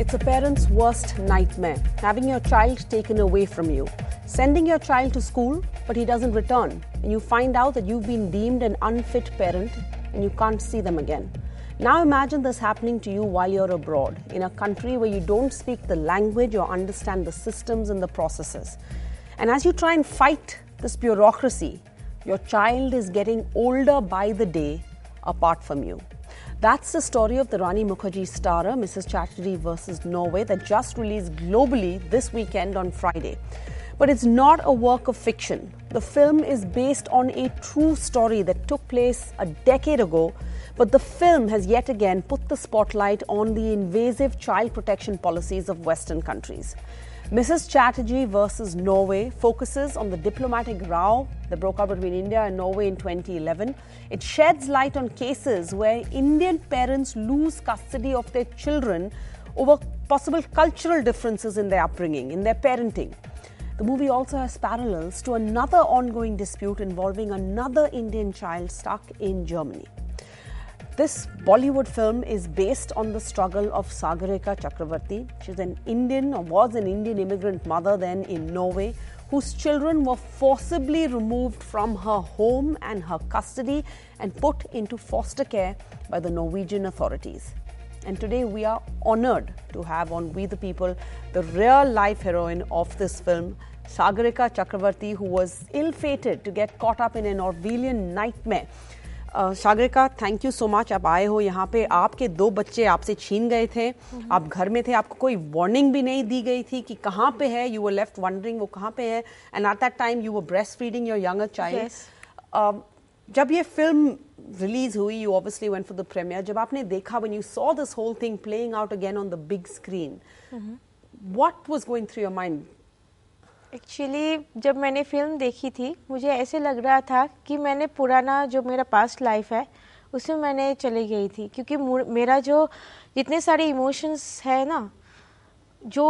It's a parent's worst nightmare having your child taken away from you. Sending your child to school, but he doesn't return. And you find out that you've been deemed an unfit parent and you can't see them again. Now imagine this happening to you while you're abroad, in a country where you don't speak the language or understand the systems and the processes. And as you try and fight this bureaucracy, your child is getting older by the day apart from you. That's the story of the Rani Mukherjee starrer, Mrs. Chatterjee versus Norway, that just released globally this weekend on Friday. But it's not a work of fiction. The film is based on a true story that took place a decade ago, but the film has yet again put the spotlight on the invasive child protection policies of Western countries. Mrs. Chatterjee versus Norway focuses on the diplomatic row that broke out between India and Norway in 2011. It sheds light on cases where Indian parents lose custody of their children over possible cultural differences in their upbringing, in their parenting. The movie also has parallels to another ongoing dispute involving another Indian child stuck in Germany. This Bollywood film is based on the struggle of Sagarika Chakravarti. She's an Indian or was an Indian immigrant mother then in Norway whose children were forcibly removed from her home and her custody and put into foster care by the Norwegian authorities. And today we are honored to have on We the People the real life heroine of this film, Sagarika Chakravarti, who was ill fated to get caught up in an Orwellian nightmare. Sagarika thank you so much आप आए हो यहाँ पे। आपके दो बच्चे आपसे छीन गए थे। आप घर में थे। आपको कोई वार्निंग भी नहीं दी गई थी कि कहाँ पे है? यू वर लेफ़्ट वंडरिंग वो कहाँ पे है? And at that time you were breast feeding your younger child जब ये फ़िल्म रिलीज़ हुई you obviously went for the premiere जब आपने देखा when you saw this whole thing playing out again on the big screen what was going through your mind actually जब मैंने फ़िल्म देखी थी मुझे ऐसे लग रहा था कि मैंने पुराना जो मेरा पास्ट लाइफ है उसमें मैंने चली गई थी। क्योंकि मेरा जो जितने सारे इमोशंस है ना जो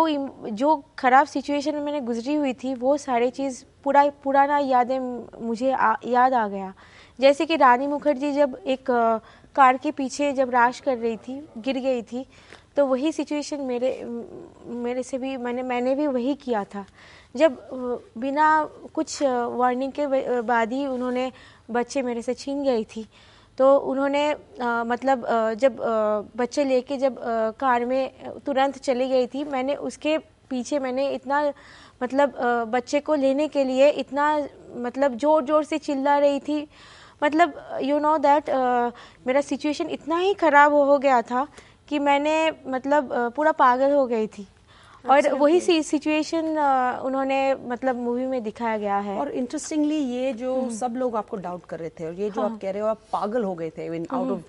जो ख़राब सिचुएशन में मैंने गुजरी हुई थी वो सारी चीज़ पूरा पुराना यादें मुझे आ, याद आ गया। जैसे कि रानी मुखर्जी जब एक कार के पीछे जब राश कर रही थी गिर गई थी तो वही सिचुएशन मेरे मेरे से भी मैंने मैंने भी वही किया था। जब बिना कुछ वार्निंग के बाद ही उन्होंने बच्चे मेरे से छीन गई थी। तो उन्होंने आ, मतलब आ, जब आ, बच्चे लेके जब आ, कार में तुरंत चली गई थी मैंने उसके पीछे मैंने इतना मतलब आ, बच्चे को लेने के लिए इतना मतलब ज़ोर ज़ोर से चिल्ला रही थी। मतलब यू नो दैट मेरा सिचुएशन इतना ही ख़राब हो गया था कि मैंने मतलब पूरा पागल हो गई थी। और वही सिचुएशन उन्होंने मतलब मूवी में दिखाया गया है। और इंटरेस्टिंगली ये जो हम्म। सब लोग आपको डाउट कर रहे थे और ये जो हाँ. आप कह रहे हो आप पागल हो गए थे out of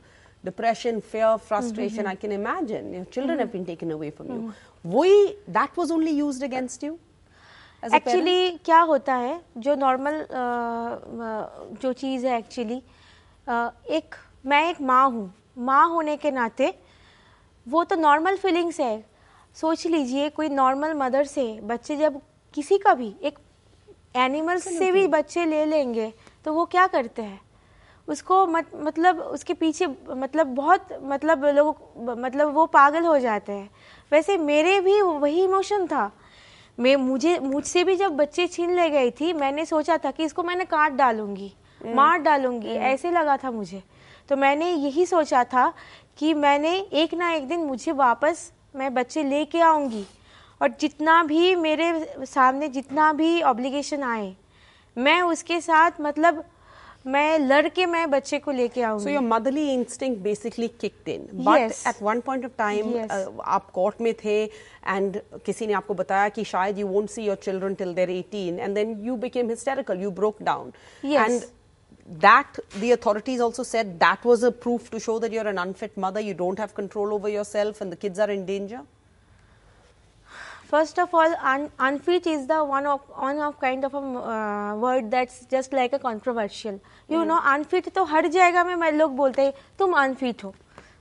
depression fear frustration i can imagine your children have been taken away from you. वही that was only used against you? Actually क्या होता है जो नॉर्मल जो चीज़ है एक्चुअली एक मैं एक माँ हूँ। माँ होने के नाते वो तो नॉर्मल फीलिंग्स है। सोच लीजिए कोई नॉर्मल मदर से बच्चे जब किसी का भी एक एनिमल से भी बच्चे ले लेंगे तो वो क्या करते हैं? उसको मत, मतलब उसके पीछे मतलब बहुत मतलब लोग मतलब वो पागल हो जाते हैं। वैसे मेरे भी वही इमोशन था। मैं मुझे मुझसे भी जब बच्चे छीन ले गई थी मैंने सोचा था कि इसको मैंने काट डालूँगी हम्म। मार डालूँगी हम्म। ऐसे लगा था मुझे। तो मैंने यही सोचा था कि मैंने एक ना एक दिन मुझे वापस मैं बच्चे लेके आऊँगी। और जितना भी मेरे सामने जितना भी ऑब्लिगेशन आए मैं उसके साथ मतलब मैं लड़के मैं बच्चे को लेके आऊँगी। So your motherly instinct basically kicked in but at one point of time आप कोर्ट में थे एंड किसी ने आपको बताया कि शायद you won't see your children till their 18 and then you became hysterical you broke down and that the authorities also said that was a proof to show that you're an unfit mother you don't have control over yourself and the kids are in danger first of all un unfit is the one of one of kind of a uh, word that's just like a controversial you mm. know unfit to har jayega mein main log bolte hain tum unfit ho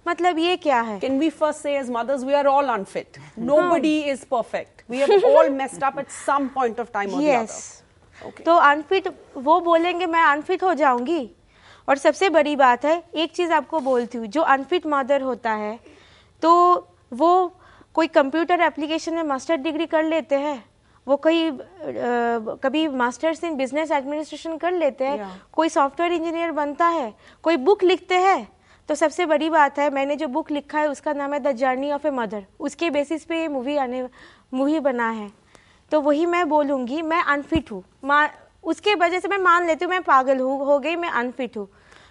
मतलब ये क्या है Can we first say as mothers we are all unfit? Nobody is perfect. We have all messed up at some point of time or yes. the other. okay. तो unfit वो बोलेंगे मैं unfit हो जाऊँगी और सबसे बड़ी बात है एक चीज़ आपको बोलती हूँ जो अनफिट मदर होता है तो वो कोई कंप्यूटर एप्लीकेशन में मास्टर डिग्री कर लेते हैं वो कई कभी मास्टर्स इन बिज़नेस एडमिनिस्ट्रेशन कर लेते हैं Yeah. कोई सॉफ्टवेयर इंजीनियर बनता है कोई बुक लिखते हैं तो सबसे बड़ी बात है मैंने जो बुक लिखा है उसका नाम है the journey of a mother उसके बेसिस पे ये मूवी आने मूवी बना है तो वही मैं बोलूँगी मैं अनफिट हूँ। मा उसके वजह से मैं मान लेती हूँ मैं पागल हूँ हो गई मैं अनफिट हूँ।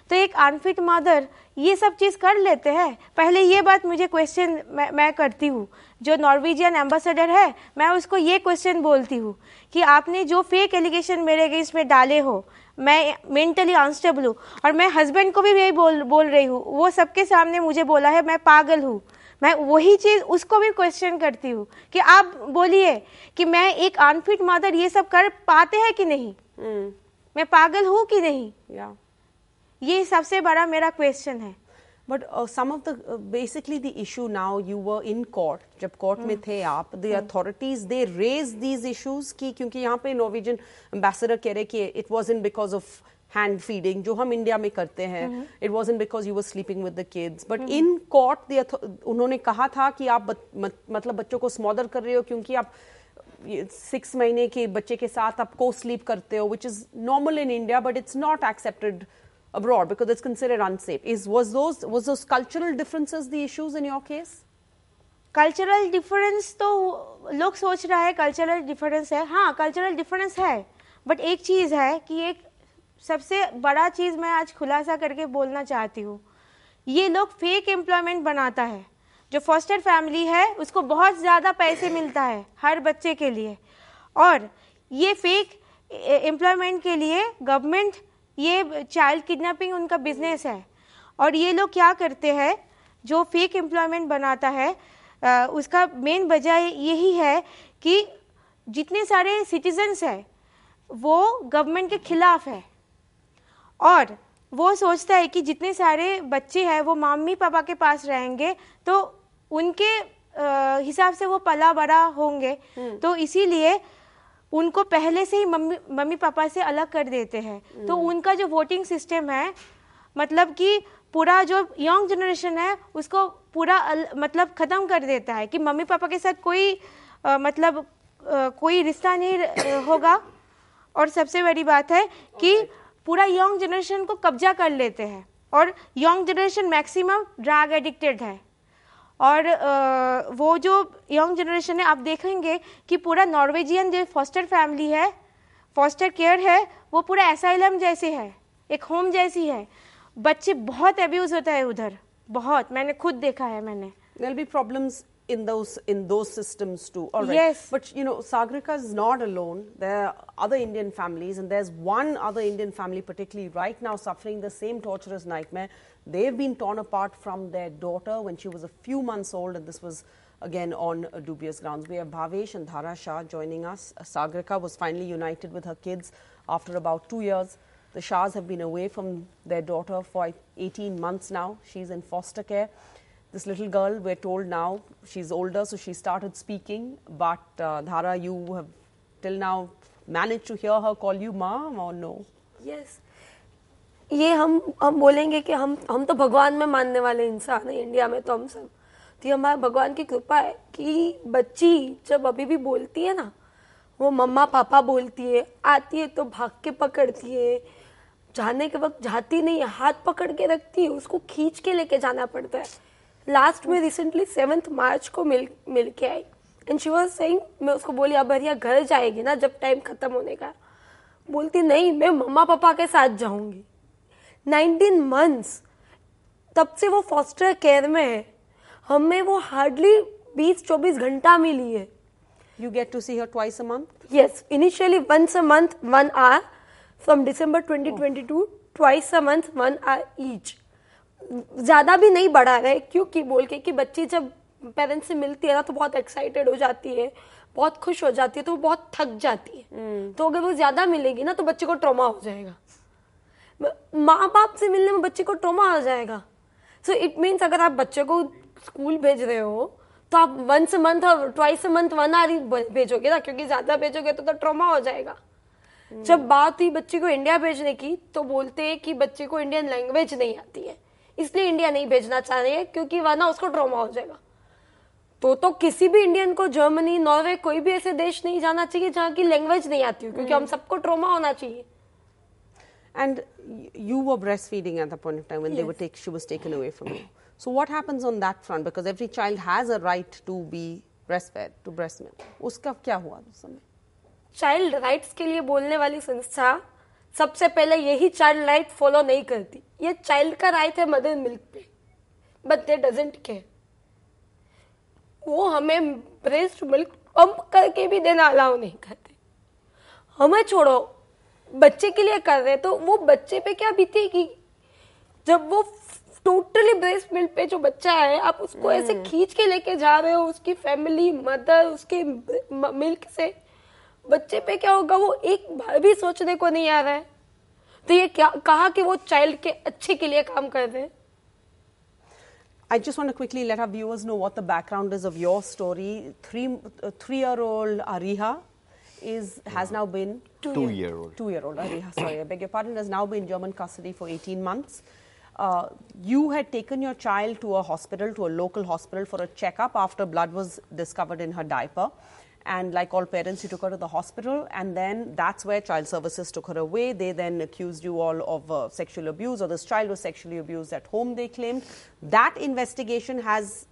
तो एक अनफिट मदर ये सब चीज़ कर लेते हैं। पहले ये बात मुझे क्वेश्चन मैं, मैं करती हूँ। जो नॉर्वेजियन एम्बेसडर है मैं उसको ये क्वेश्चन बोलती हूँ कि आपने जो फेक एलिगेशन मेरे अगेंस्ट में डाले हो मैं मेंटली अनस्टेबल हूँ और मैं हस्बैंड को भी यही बोल बोल रही हूँ। वो सबके सामने मुझे बोला है मैं पागल हूँ। मैं वही चीज़ उसको भी क्वेश्चन करती हूँ कि आप बोलिए कि मैं एक अनफिट मदर ये सब कर पाते हैं कि नहीं? मैं पागल हूँ कि नहीं? या ये सबसे बड़ा मेरा क्वेश्चन है। But some of the basically the issue now you were in court जब कोर्ट में हम्म। थे आप the authorities they raise these issues की क्योंकि यहाँ पे नॉर्वेजियन एम्बेसडर कह रहे कि it was in because of hand feeding जो हम इंडिया में करते हैं it wasn't because you were sleeping with the kids but in court the author- उन्होंने कहा था कि आप बत, मत, मतलब बच्चों को स्मॉदर कर रहे हो क्योंकि आप सिक्स महीने के बच्चे के साथ आप को स्लीप करते हो which is normal in India but it's not accepted abroad because it's considered unsafe. Is was those was those cultural differences the issues in your case? Cultural difference तो लोग सोच रहा है कल्चरल डिफरेंस है हाँ cultural difference है but एक चीज़ है कि एक सबसे बड़ा चीज़ मैं आज खुलासा करके बोलना चाहती हूँ। ये लोग फेक एम्प्लॉयमेंट बनाता है। जो फॉस्टर फैमिली है, उसको बहुत ज़्यादा पैसे मिलता है हर बच्चे के लिए। और ये फेक एम्प्लॉयमेंट के लिए गवर्नमेंट ये चाइल्ड किडनैपिंग उनका बिज़नेस है। और ये लोग क्या करते हैं, जो फेक एम्प्लॉयमेंट बनाता है उसका मेन वजह यही है कि जितने सारे सिटीजन्स हैं, वो गवर्नमेंट के खिलाफ है। और वो सोचता है कि जितने सारे बच्चे हैं वो मम्मी पापा के पास रहेंगे तो उनके हिसाब से वो पला बड़ा होंगे। तो इसीलिए उनको पहले से ही मम्मी मम्मी पापा से अलग कर देते हैं। तो उनका जो वोटिंग सिस्टम है मतलब कि पूरा जो यंग जनरेशन है उसको पूरा अल, मतलब ख़त्म कर देता है कि मम्मी पापा के साथ कोई अ, मतलब अ, कोई रिश्ता नहीं होगा। और सबसे बड़ी बात है कि पूरा यंग जनरेशन को कब्जा कर लेते हैं और young generation maximum drug addicted है। और वो जो यंग जनरेशन है, आप देखेंगे कि पूरा नॉर्वेजियन जो फॉस्टर फैमिली है, फॉस्टर केयर है, वो पूरा एसाइलम जैसे है, एक होम जैसी है। बच्चे बहुत अब्यूज होता है उधर, बहुत, मैंने खुद देखा है मैंने। There'll be problems in those in those systems too. All right. Yes. But you know, Sagarika is not alone. There are other Indian families, and there's one other Indian family, particularly right now, suffering the same torturous nightmare. They've been torn apart from their daughter when she was a few months old, and this was again on uh, dubious grounds. We have Bhavesh and Dhara Shah joining us. Uh, Sagarika was finally united with her kids after about two years. The Shahs have been away from their daughter for 18 months now. She's in foster care. This little girl, we're told now, she's older, so she started speaking. But uh, Dhara, you have till now managed to hear her call you mom or no? Yes ये हम हम बोलेंगे कि हम हम तो भगवान में मानने वाले इंसान हैं इंडिया में तो हम सब तो ये हमारे भगवान की कृपा है कि बच्ची जब अभी भी बोलती है ना वो मम्मा पापा बोलती है आती है तो भाग के पकड़ती है जाने के वक्त जाती नहीं है हाथ पकड़ के रखती है उसको खींच के लेके जाना पड़ता है लास्ट में रिसेंटली सेवन्थ मार्च को मिल मिल के आई एंड शी वॉज़ सेइंग मैं उसको बोली अब भैया घर जाएगी ना जब टाइम खत्म होने का बोलती नहीं मैं मम्मा पापा के साथ जाऊँगी 19 मंथ्स तब से वो फॉस्टर केयर में है हमें वो हार्डली 20-24 घंटा मिली है You get to see her twice a month? Yes, initially once a month, one hour. From December 2022, twice a month, one hour each. ज़्यादा भी नहीं बढ़ा रहे क्योंकि बोल के कि बच्ची जब पेरेंट्स से मिलती है ना तो बहुत एक्साइटेड हो जाती है बहुत खुश हो जाती है तो वो बहुत थक जाती है। तो अगर वो ज़्यादा मिलेगी ना तो बच्चे को ट्रोमा हो जाएगा। माँ बाप से मिलने में बच्चे को ट्रोमा आ जाएगा। सो इट मीन्स अगर आप बच्चे को स्कूल भेज रहे हो तो आप वंस मंथ और ट्वाइस मंथ वन आर ही भेजोगे ना क्योंकि ज़्यादा भेजोगे तो, तो ट्रॉमा हो जाएगा। जब बात हुई बच्चे को इंडिया भेजने की तो बोलते हैं कि बच्चे को इंडियन लैंग्वेज नहीं आती है। इसलिए इंडिया नहीं भेजना चाह रही है क्योंकि वरना उसको ट्रॉमा हो जाएगा तो तो किसी भी इंडियन को जर्मनी नॉर्वे कोई भी ऐसे देश नहीं जाना चाहिए जहाँ की लैंग्वेज नहीं आती हो क्योंकि हम सबको ट्रोमा होना चाहिए And you were breastfeeding at the point of time when yes. they were take, she was taken away from you. So what happens on that front? Because every child has a right to be breastfed, to breast milk. उसका क्या हुआ उस समय? Child rights के लिए बोलने वाली संस्था सबसे पहले यही चाइल्ड राइट फॉलो नहीं करती। ये चाइल्ड का राइट है मदर मिल्क पे। बट दे डजेंट केयर वो हमें ब्रेस्ट मिल्क पंप करके भी देना अलाउ नहीं करते। हमें छोड़ो बच्चे के लिए कर रहे तो वो बच्चे पे क्या बीतेगी? जब वो टोटली ब्रेस्ट मिल्क पे जो बच्चा है आप उसको ऐसे खींच के लेके जा रहे हो उसकी फैमिली मदर उसके मिल्क से बच्चे पे क्या होगा वो एक बार भी सोचने को नहीं आ रहा है तो ये क्या कहा कि वो चाइल्ड के अच्छे के लिए काम कर रहे हैं I just want to quickly let our viewers know what the background is of your story. Three, uh, three-year-old Ariha is has now been Two year old. two-year-old Ariha. Sorry, I beg your pardon. Has now been in German custody for 18 months. Uh, you had taken your child to a hospital, to a local hospital, for a checkup after blood was discovered in her diaper. And like all parents, you took her to the hospital, and then that's where child services took her away. They then accused you all of uh, sexual abuse, or this child was sexually abused at home, they claimed. That investigation has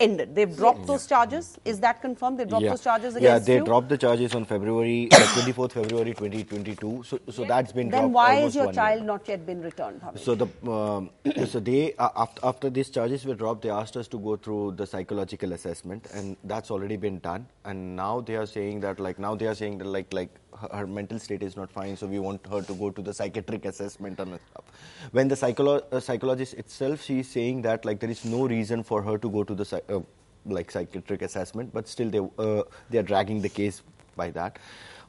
ended. They've dropped those charges. Is that confirmed? They dropped yeah. those charges against yeah, they you? dropped the charges on February, uh, 24th February 2022. So, so that's been Then dropped why almost is your one year. child not yet been returned? Bhavesh? So the um, so they uh, after, after these charges were dropped, they asked us to go through the psychological assessment, and that's already been done. And now they are saying that like now they are saying that like like her, mental state is not fine, so we want her to go to the psychiatric assessment and stuff. When the psycholo- uh, psychologist itself, she is saying that like there is no reason for her to go to the uh, like psychiatric assessment, but still they uh, they are dragging the case by that.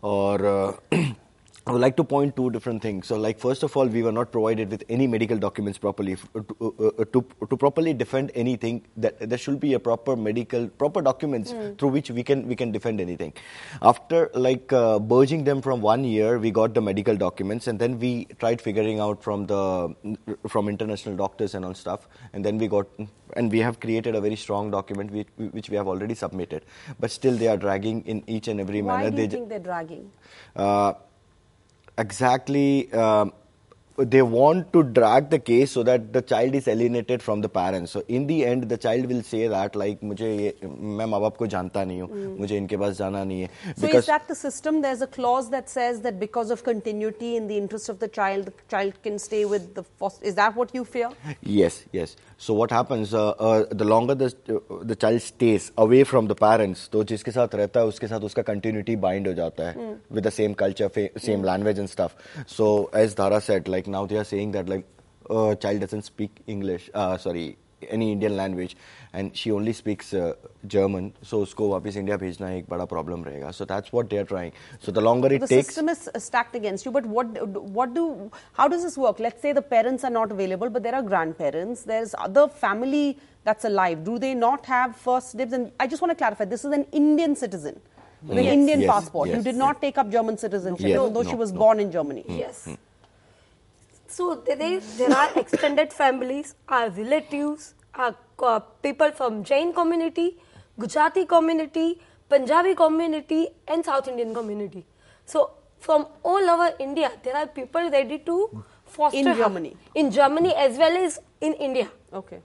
Or uh, I would like to point two different things. So, like first of all, we were not provided with any medical documents properly uh, to, uh, uh, to, to properly defend anything. That there should be a proper medical proper documents through which we can we can defend anything. After like uh, burging them from one year, we got the medical documents, and then we tried figuring out from the from international doctors and all stuff, and then we got and we have created a very strong document which, which we have already submitted. But still, they are dragging in each and every Why manner. do they you ju- think they're dragging? uh, exactly um, they want to drag the case so that the child is alienated from the parents so in the end the child will say that like मुझे ये मैं माँ बाप को जानता नहीं हूँ मुझे इनके पास जाना नहीं है So is that the system? There's a clause that says that because of continuity in the interest of the child, the child can stay with the foster. Is that what you fear? Yes, yes. So what happens? Uh, uh, the longer the uh, the child stays away from the parents, तो जिसके साथ रहता है उसके साथ उसका continuity bind हो जाता है with the same culture, fa- same language and stuff. So as Dhara said, like now they are saying that like uh, child doesn't speak English, uh, sorry, any Indian language, and she only speaks uh, German. So उसको वापस India भेजना एक बड़ा problem रहेगा. So that's what they are trying. So the longer it the takes. system is uh, stacked against you. But what what do how does this work? Let's say the parents are not available, but there are grandparents. There's other family that's alive. Do they not have first dibs? And I just want to clarify: this is an Indian citizen with an Yes. Indian Yes. passport. you Yes. did not take up German citizenship, Yes. although she No, was no. born in Germany. Yes. So there, there are extended families, our relatives, our uh, people from Jain community, Gujarati community, Punjabi community, and South Indian community. So from all over India, there are people ready to foster in Germany, her, in Germany as well as in India. Okay.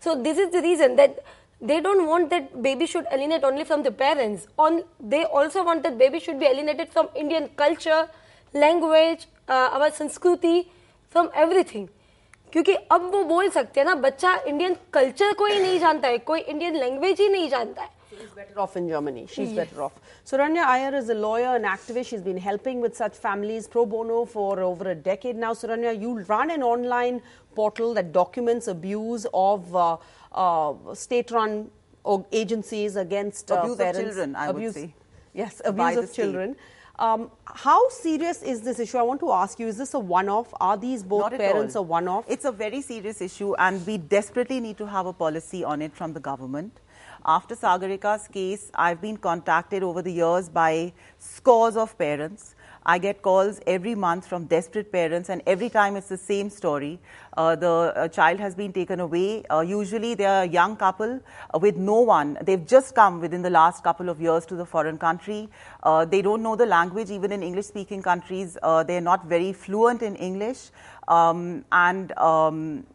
So this is the reason that they don't want that baby should alienate only from the parents. On they also want that baby should be alienated from Indian culture, language, uh, our Sanskriti, from everything. क्योंकि अब वो बोल सकते हैं ना बच्चा Indian culture को ही नहीं जानता है कोई इंडियन लैंग्वेज ही नहीं जानता है She's better off in Germany. She's better off. Suranya Iyer is a lawyer and activist. She's been helping with such families pro bono for over a decade now. Suranya, you run an online portal that documents abuse of uh, uh, state-run or- agencies against uh, Abuse of parents. children, I would abuse, say. Yes, By abuse the of state. Um, how serious is this issue? I want to ask you: Is this a one-off? Are these both parents all. a one-off? It's a very serious issue, and we desperately need to have a policy on it from the government. After Sagarika's case, I've been contacted over the years by scores of parents. I get calls every month from desperate parents, and every time it's the same story. Uh, the uh, child has been taken away. Uh, usually, they are a young couple uh, with no one. They've just come within the last couple of years to the foreign country. Uh, they don't know the language, even in English speaking countries. Uh, they're not very fluent in English. Um, and um,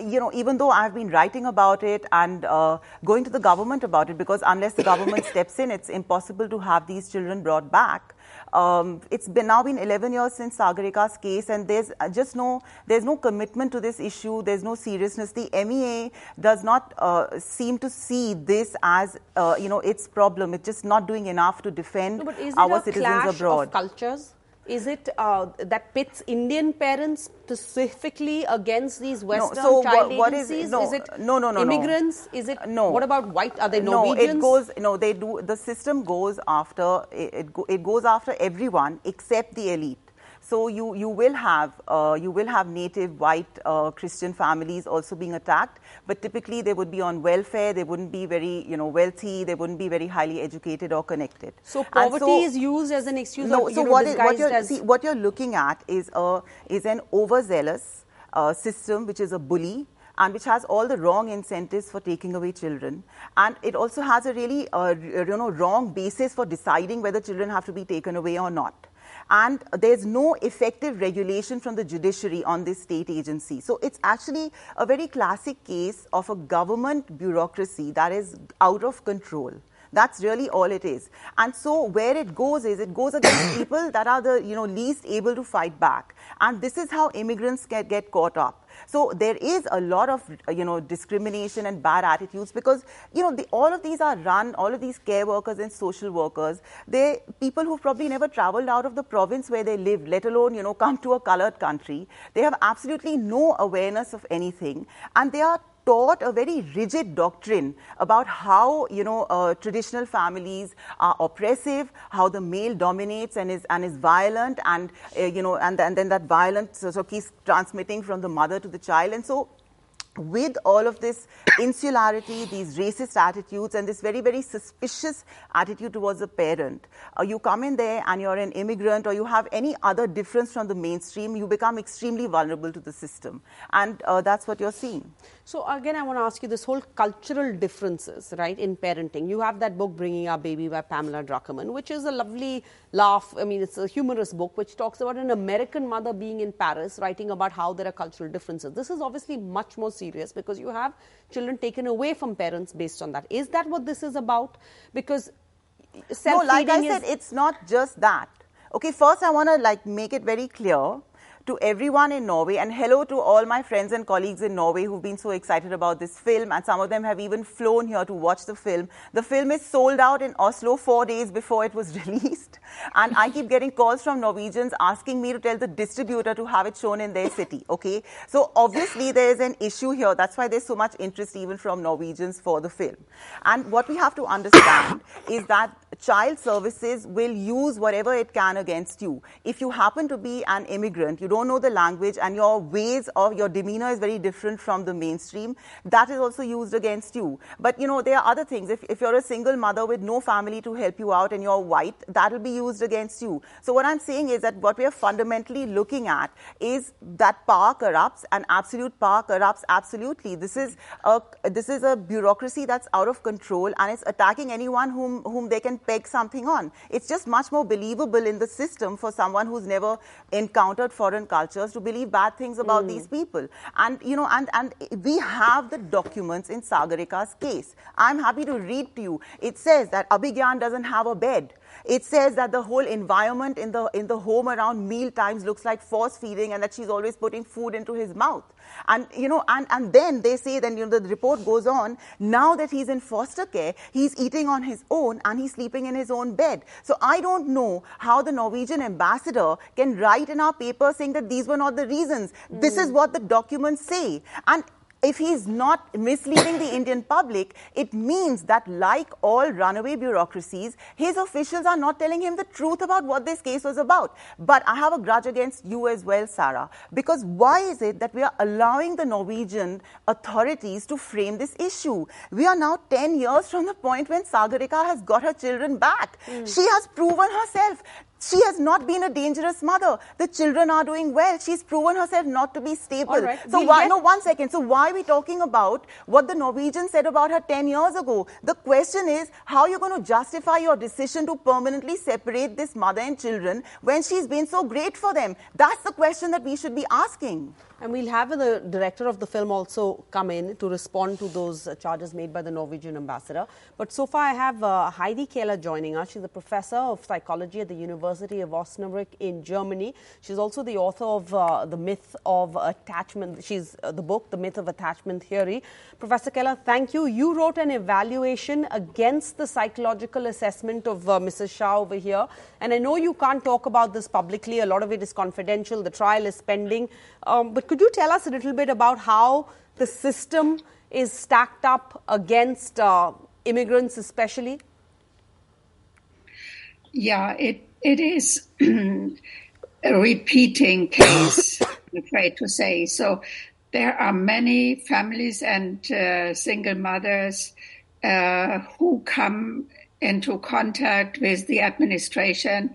you know, even though I've been writing about it and uh, going to the government about it, because unless the government steps in, it's impossible to have these children brought back. Um, it's been now been 11 years since Sagarika's case, and there's just no there's no commitment to this issue. There's no seriousness. The MEA does not uh, seem to see this as uh, you know its problem. It's just not doing enough to defend No, but is it our a citizens clash abroad. of cultures? Is it uh, that pits Indian parents specifically against these Western so child what- what is- agencies? no, is it no, no, no, no. immigrants? Is it No. What about white? Are they Norwegians? no, it goes. No, they do. The system goes after it. It, go, it goes after everyone except the elite. So you, you will have uh, you will have native white uh, Christian families also being attacked, but typically they would be on welfare. They wouldn't be very you know wealthy. They wouldn't be very highly educated or connected. So poverty so- is used as an excuse. no, or, so know, what, is, what you're see, what you're looking at is a is an overzealous uh, system, which is a bully. And which has all the wrong incentives for taking away children, and it also has a really, uh, you know, wrong basis for deciding whether children have to be taken away or not. And there's no effective regulation from the judiciary on this state agency. So it's actually a very classic case of a government bureaucracy that is out of control. That's really all it is. And so where it goes is it goes against people that are the you know least able to fight back. And this is how immigrants get, get caught up. So there is a lot of you know discrimination and bad attitudes because you know the, all of these are run, all of these care workers and social workers, they people who've probably never traveled out of the province where they live, let alone you know come to a colored country. They have absolutely no awareness of anything, and they are taught a very rigid doctrine about how you know uh, traditional families are oppressive, how the male dominates and is and is violent, and uh, you know, and, and then that violence so, so keeps transmitting from the mother to the child, and so with all of this insularity, these racist attitudes, and this very, very suspicious attitude towards a parent, uh, you come in there and you're an immigrant or you have any other difference from the mainstream, you become extremely vulnerable to the system. And uh, that's what you're seeing. So again, I want to ask you this whole cultural differences, right, in parenting. You have that book, Bringing Up Bébé by Pamela Druckerman, which is a lovely laugh. I mean, it's a humorous book which talks about an American mother being in Paris, writing about how there are cultural differences. This is obviously much more serious because you have children taken away from parents based on that. Is that what this is about? Because No, like I said, it's not just that. Okay, first I want to like make it very clear to everyone in Norway and hello to all my friends and colleagues in Norway who've been so excited about this film and some of them have even flown here to watch the film. The film is sold out in Oslo 4 days before it was released and I keep getting calls from Norwegians asking me to tell the distributor to have it shown in their city, okay? So obviously there is an issue here. That's why there's so much interest even from Norwegians for the film. And what we have to understand is that child services will use whatever it can against you. If you happen to be an immigrant, you don't know the language, and your ways of your demeanor is very different from the mainstream, that is also used against you. But you know, there are other things. If, if you're a single mother with no family to help you out and you're white, that will be used against you. So what I'm saying is that what we are fundamentally looking at is that power corrupts and absolute power corrupts absolutely. This is a this is a bureaucracy that's out of control and it's attacking anyone whom whom they can peg something on. It's just much more believable in the system for someone who's never encountered foreign cultures to believe bad things about these hmm. people. And you know, and and we have the documents in Sagarika's case. I'm happy to read to you. It says that Abhigyan doesn't have a bed. It says that the whole environment in the in the home around meal times looks like force feeding, and that she's always putting food into his mouth. And you know, and and then they say, then you know, the report goes on. Now that he's in foster care, he's eating on his own and he's sleeping in his own bed. So I don't know how the Norwegian ambassador can write in our paper saying that these were not the reasons. This is hmm. what the documents say, and if he's not misleading the Indian public, it means that, like all runaway bureaucracies, his officials are not telling him the truth about what this case was about. But I have a grudge against you as well, Sarah, because why is it that we are allowing the Norwegian authorities to frame this issue? We are now 10 years from the point when Sagarika has got her children back. Hmm. She has proven herself She has not been a dangerous mother. The children are doing well. She's proven herself not to be stable. Right. So We'll why? get- No, one second. So why are we talking about what the Norwegians said about her 10 years ago? The question is how you're going to justify your decision to permanently separate this mother and children when she's been so great for them. That's the question that we should be asking. And we'll have the director of the film also come in to respond to those charges made by the Norwegian ambassador. But so far, I have uh, Heidi Keller joining us. She's a professor of psychology at the University of Osnabrück in Germany. She's also the author of uh, The Myth of Attachment. She's uh, the book, The Myth of Attachment Theory. Professor Keller, thank you. You wrote an evaluation against the psychological assessment of uh, Mrs. Shah over here. And I know you can't talk about this publicly. A lot of it is confidential. The trial is pending. Um, but could you tell us a little bit about how the system is stacked up against uh, immigrants, especially? Yeah, it it is a repeating case, I'm afraid to say. So there are many families and uh, single mothers uh, who come into contact with the administration,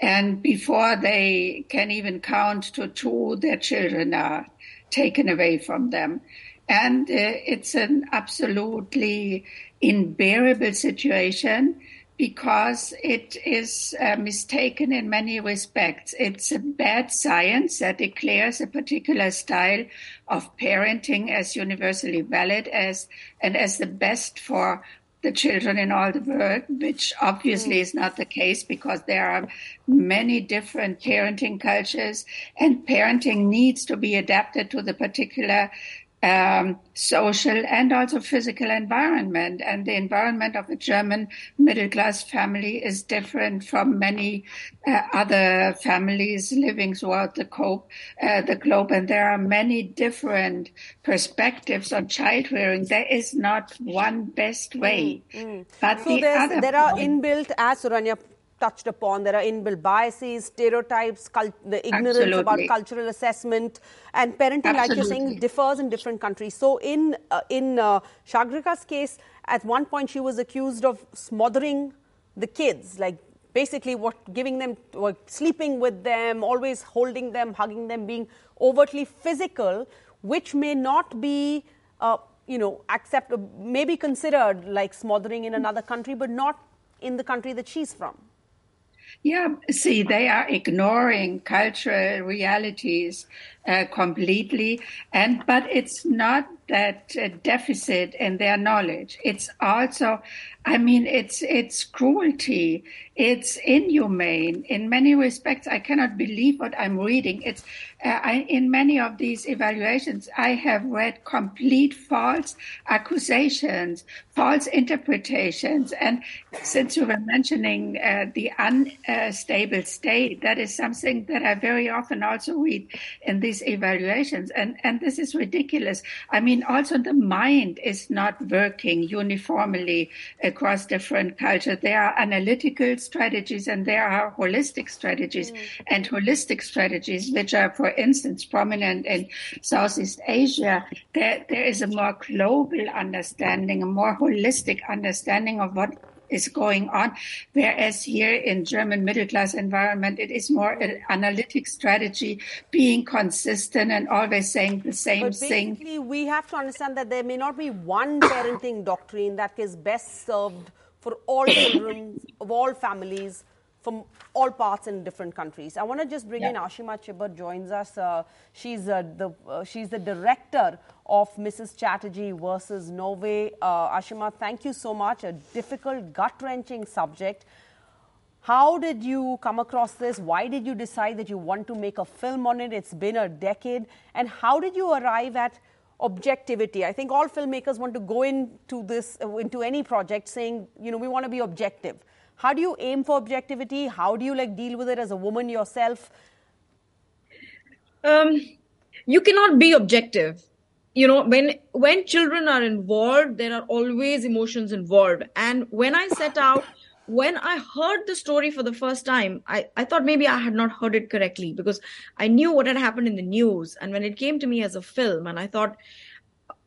and before they can even count to two, their children are taken away from them. And uh, it's an absolutely unbearable situation because it is uh, mistaken in many respects. It's a bad science that declares a particular style of parenting as universally valid as and as the best for the children in all the world, which obviously is not the case because there are many different parenting cultures and parenting needs to be adapted to the particular um, social and also physical environment. And the environment of a German middle class family is different from many uh, other families living throughout the, co- uh, the globe. And there are many different perspectives on child rearing. There is not one best way. But So the other there are inbuilt, as Suranya touched upon, there are inbuilt biases, stereotypes, the ignorance about cultural assessment, and parenting, like you're saying, differs in different countries. So in uh, in uh, Shagrika's case, at one point she was accused of smothering the kids, like basically what giving them or sleeping with them, always holding them, hugging them, being overtly physical, which may not be. Uh, you know, accept maybe considered like smothering in another country, but not in the country that she's from. Yeah, see, they are ignoring cultural realities uh, completely, and but it's not that uh, deficit in their knowledge. It's also, I mean, it's it's cruelty. It's inhumane in many respects. I cannot believe what I'm reading. It's uh, I, in many of these evaluations, I have read complete false accusations, false interpretations, and since you were mentioning uh, the unstable state, that is something that I very often also read in these evaluations, and and this is ridiculous. I mean, also the mind is not working uniformly across different cultures. There are analytical strategies and there are holistic strategies, mm. and holistic strategies, which are, for instance, prominent in Southeast Asia. There there is a more global understanding, a more holistic understanding of what is going on. Whereas here in German middle class environment, it is more an analytic strategy, being consistent and always saying the same But thing. basically, we have to understand that there may not be one parenting doctrine that is best served for all children of all families from all parts in different countries. I want to just bring in Ashima Chibber joins us. Uh, she's uh, the uh, she's the director of Mrs. Chatterjee versus Norway. Uh, Ashima, thank you so much. A difficult, gut wrenching subject. How did you come across this? Why did you decide that you want to make a film on it? It's been a decade. And how did you arrive at objectivity? I think all filmmakers want to go into this, into any project saying, you know, we want to be objective. How do you aim for objectivity? How do you like deal with it as a woman yourself? um, you cannot be objective you know when when children are involved there are always emotions involved and when i set out when i heard the story for the first time I, I thought maybe i had not heard it correctly because i knew what had happened in the news and when it came to me as a film and i thought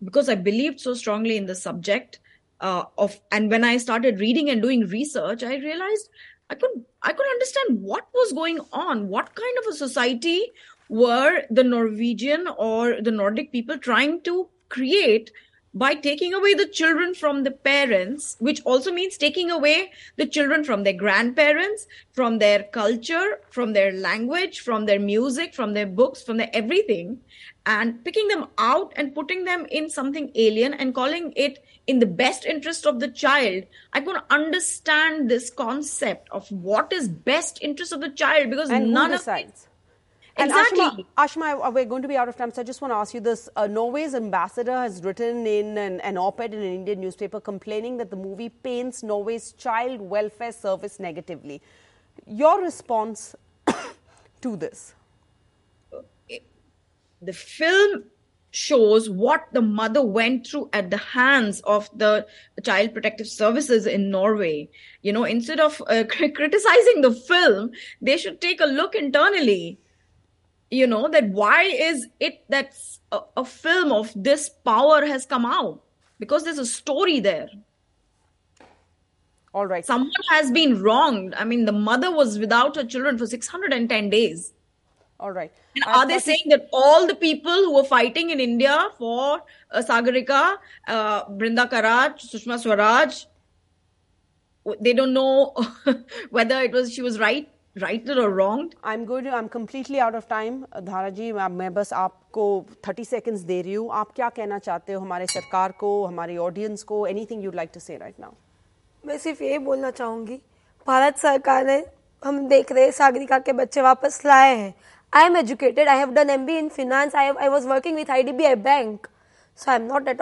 because i believed so strongly in the subject uh, of and when i started reading and doing research i realized I could I could understand what was going on. What kind of a society were the Norwegian or the Nordic people trying to create by taking away the children from the parents, which also means taking away the children from their grandparents, from their culture, from their language, from their music, from their books, from their everything, and picking them out and putting them in something alien and calling it in the best interest of the child. I can understand this concept of what is best interest of the child because and none of decides? And Exactly. Ashima, Ashima, we're going to be out of time, so I just want to ask you this. Uh, Norway's ambassador has written in an, an op ed in an Indian newspaper complaining that the movie paints Norway's child welfare service negatively. Your response to this? The film shows what the mother went through at the hands of the child protective services in Norway. You know, instead of uh, criticizing the film, they should take a look internally. You know, that why is it that a, a film of this power has come out? Because there's a story there. All right. Someone has been wronged. I mean, the mother was without her children for 610 days. All right. And I are they saying that all the people who were fighting in India for uh, Sagarika, uh, Brinda Karaj, Sushma Swaraj, they don't know whether it was she was right, righted or wronged? I'm going to I'm completely out of time धारा जी मैं बस आपको 30 seconds दे रही हूँ आप क्या कहना चाहते हो हमारे सरकार को हमारी ऑडियंस को anything you'd like to say right now मैं सिर्फ़ ये बोलना चाहूँगी भारत सरकार ने हम देख रहे हैं सागरिका के बच्चे वापस लाए हैं I am educated I have done M B in finance I I was working with I D B I bank so I am not at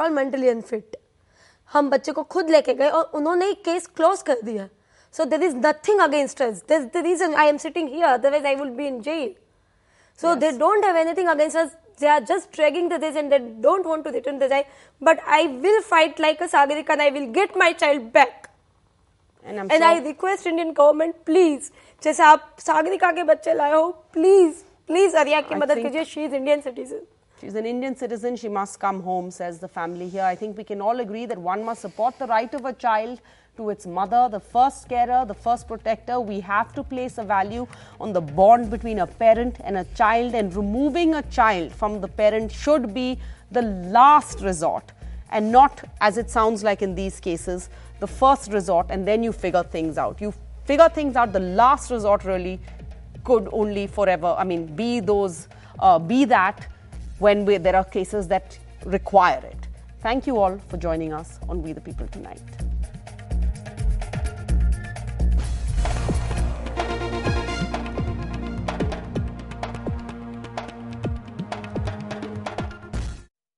हम बच्चे को खुद लेके गए और उन्होंने ही केस क्लोज कर दिया। So there is nothing against this the reason I am sitting here otherwise I would be in jail so they don't have anything against us they are just dragging the this and they don't want to return the जाए but I will fight like a Sagarika and I will get my child back and I request Indian government please जैसे आप सागरिका के बच्चे लाए हो please Please, Ariha ki Because kijiye. She is Indian citizen. She's an Indian citizen. She must come home, says the family here. I think we can all agree that one must support the right of a child to its mother, the first carer, the first protector. We have to place a value on the bond between a parent and a child, and removing a child from the parent should be the last resort and not, as it sounds like in these cases, the first resort, and then you figure things out. You figure things out, the last resort really could only forever, I mean, be those, uh, be that when we, there are cases that require it. Thank you all for joining us on We the People tonight.